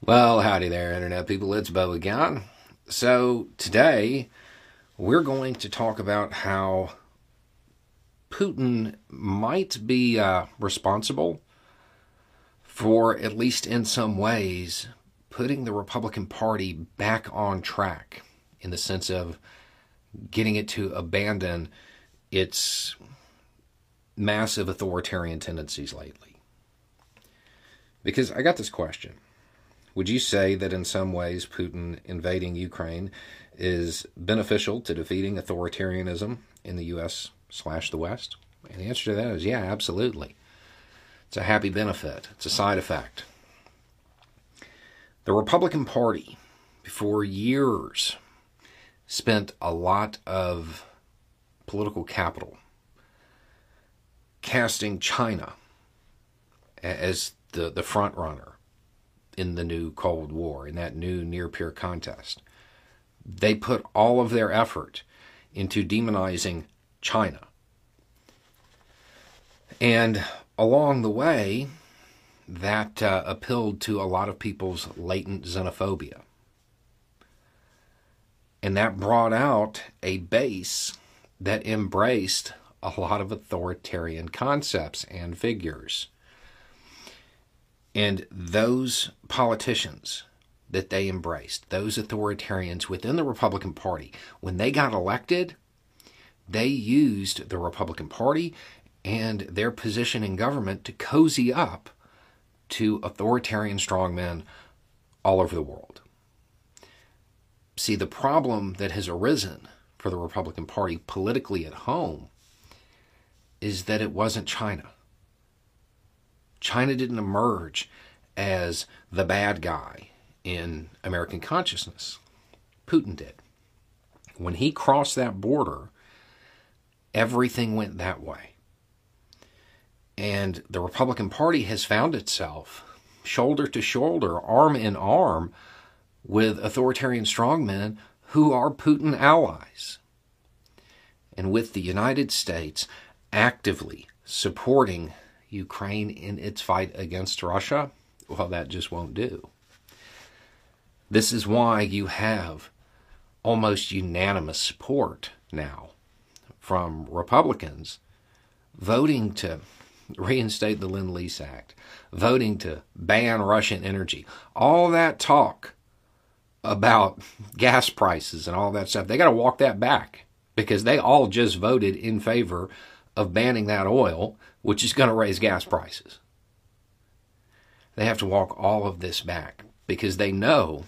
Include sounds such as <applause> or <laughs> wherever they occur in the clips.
Well, howdy there, Internet people. It's Beau again. So, today we're going to talk about how Putin might be uh, responsible for, at least in some ways, putting the Republican Party back on track in the sense of getting it to abandon its massive authoritarian tendencies lately. Because I got this question would you say that in some ways Putin invading Ukraine is beneficial to defeating authoritarianism in the U.S. slash the West? And the answer to that is yeah, absolutely. It's a happy benefit. It's a side effect. The Republican Party, for years, spent a lot of political capital casting China as the, the front runner in the new Cold War, in that new near peer contest. They put all of their effort into demonizing China. And along the way, that uh, appealed to a lot of people's latent xenophobia. And that brought out a base that embraced a lot of authoritarian concepts and figures. And those politicians that they embraced, those authoritarians within the Republican Party, when they got elected, they used the Republican Party and their position in government to cozy up to authoritarian strongmen all over the world. See, the problem that has arisen for the Republican Party politically at home is that it wasn't China. China didn't emerge as the bad guy in American consciousness. Putin did. When he crossed that border, everything went that way. And the Republican Party has found itself shoulder to shoulder, arm in arm with authoritarian strongmen who are Putin allies. And with the United States actively supporting Ukraine in its fight against Russia, well, that just won't do. This is why you have almost unanimous support now from Republicans voting to reinstate the Lend Lease Act, voting to ban Russian energy. All that talk about gas prices and all that stuff, they got to walk that back because they all just voted in favor of banning that oil, which is going to raise gas prices. They have to walk all of this back because they know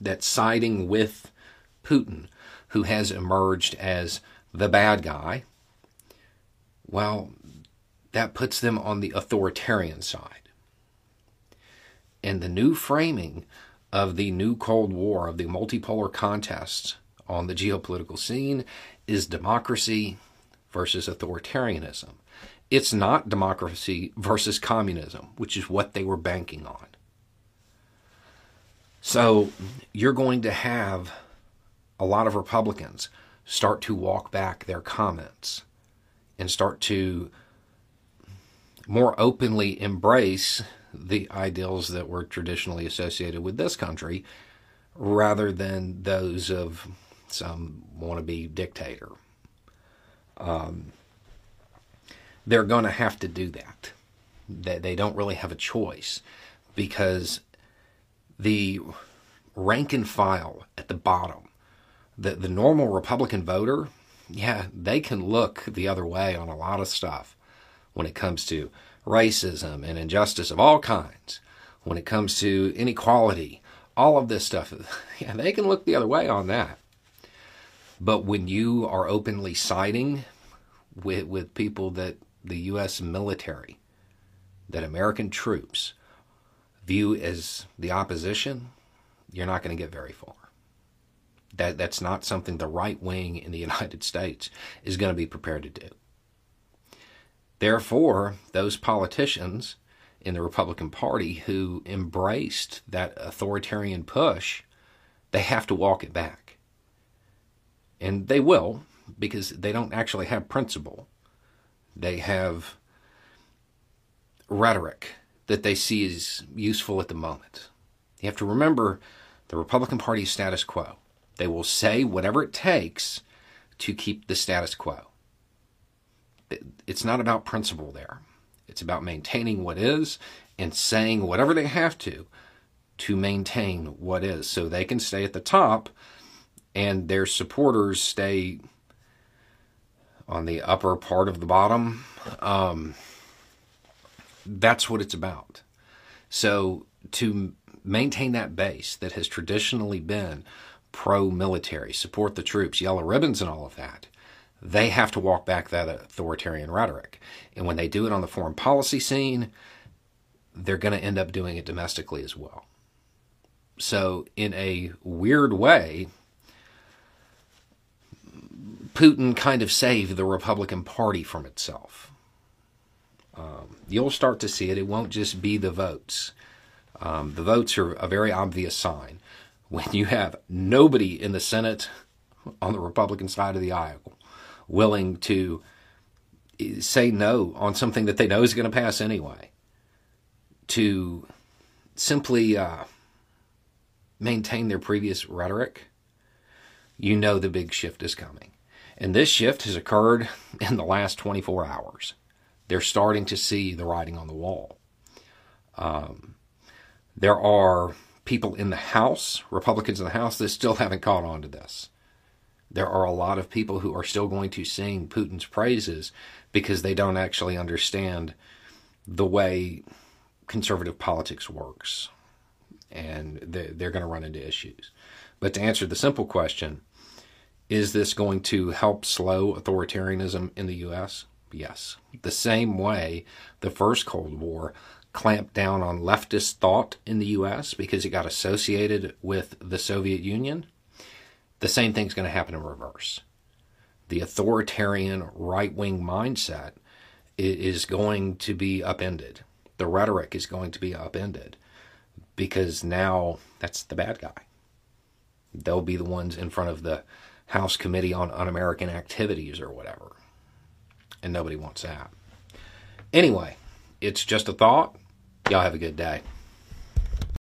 that siding with Putin, who has emerged as the bad guy, well, that puts them on the authoritarian side. And the new framing of the new Cold War, of the multipolar contests on the geopolitical scene, is democracy versus authoritarianism. It's not democracy versus communism, which is what they were banking on. So you're going to have a lot of Republicans start to walk back their comments and start to more openly embrace the ideals that were traditionally associated with this country rather than those of some wannabe dictator. Um, they're going to have to do that. That they don't really have a choice because the rank and file at the bottom, the the normal Republican voter, yeah, they can look the other way on a lot of stuff when it comes to racism and injustice of all kinds, when it comes to inequality, all of this stuff. <laughs> Yeah, they can look the other way on that. But when you are openly siding with with people that the U.S. military, that American troops view as the opposition, you're not going to get very far. That that's not something the right wing in the <laughs> United States is going to be prepared to do. Therefore, those politicians in the Republican Party who embraced that authoritarian push, they have to walk it back. And they will because they don't actually have principle. They have rhetoric that they see as useful at the moment. You have to remember the Republican Party status quo. They will say whatever it takes to keep the status quo. It's not about principle there. It's about maintaining what is and saying whatever they have to to maintain what is so they can stay at the top and their supporters stay on the upper part of the bottom. Um, that's what it's about. So to maintain that base that has traditionally been pro military, support the troops, yellow ribbons, and all of that, they have to walk back that authoritarian rhetoric. And when they do it on the foreign policy scene, they're going to end up doing it domestically as well. So, in a weird way, Putin kind of saved the Republican Party from itself. Um, you'll start to see it. It won't just be the votes. Um, the votes are a very obvious sign. When you have nobody in the Senate on the Republican side of the aisle willing to say no on something that they know is going to pass anyway, to simply uh, maintain their previous rhetoric, you know the big shift is coming. And this shift has occurred in the last 24 hours. They're starting to see the writing on the wall. Um, there are people in the House, Republicans in the House, that still haven't caught on to this. There are a lot of people who are still going to sing Putin's praises because they don't actually understand the way conservative politics works. And they're going to run into issues. But to answer the simple question, is this going to help slow authoritarianism in the U.S.? Yes. The same way the first Cold War clamped down on leftist thought in the U.S. because it got associated with the Soviet Union, the same thing's going to happen in reverse. The authoritarian right wing mindset is going to be upended. The rhetoric is going to be upended because now that's the bad guy. They'll be the ones in front of the House Committee on Un American Activities or whatever. And nobody wants that. Anyway, it's just a thought. Y'all have a good day.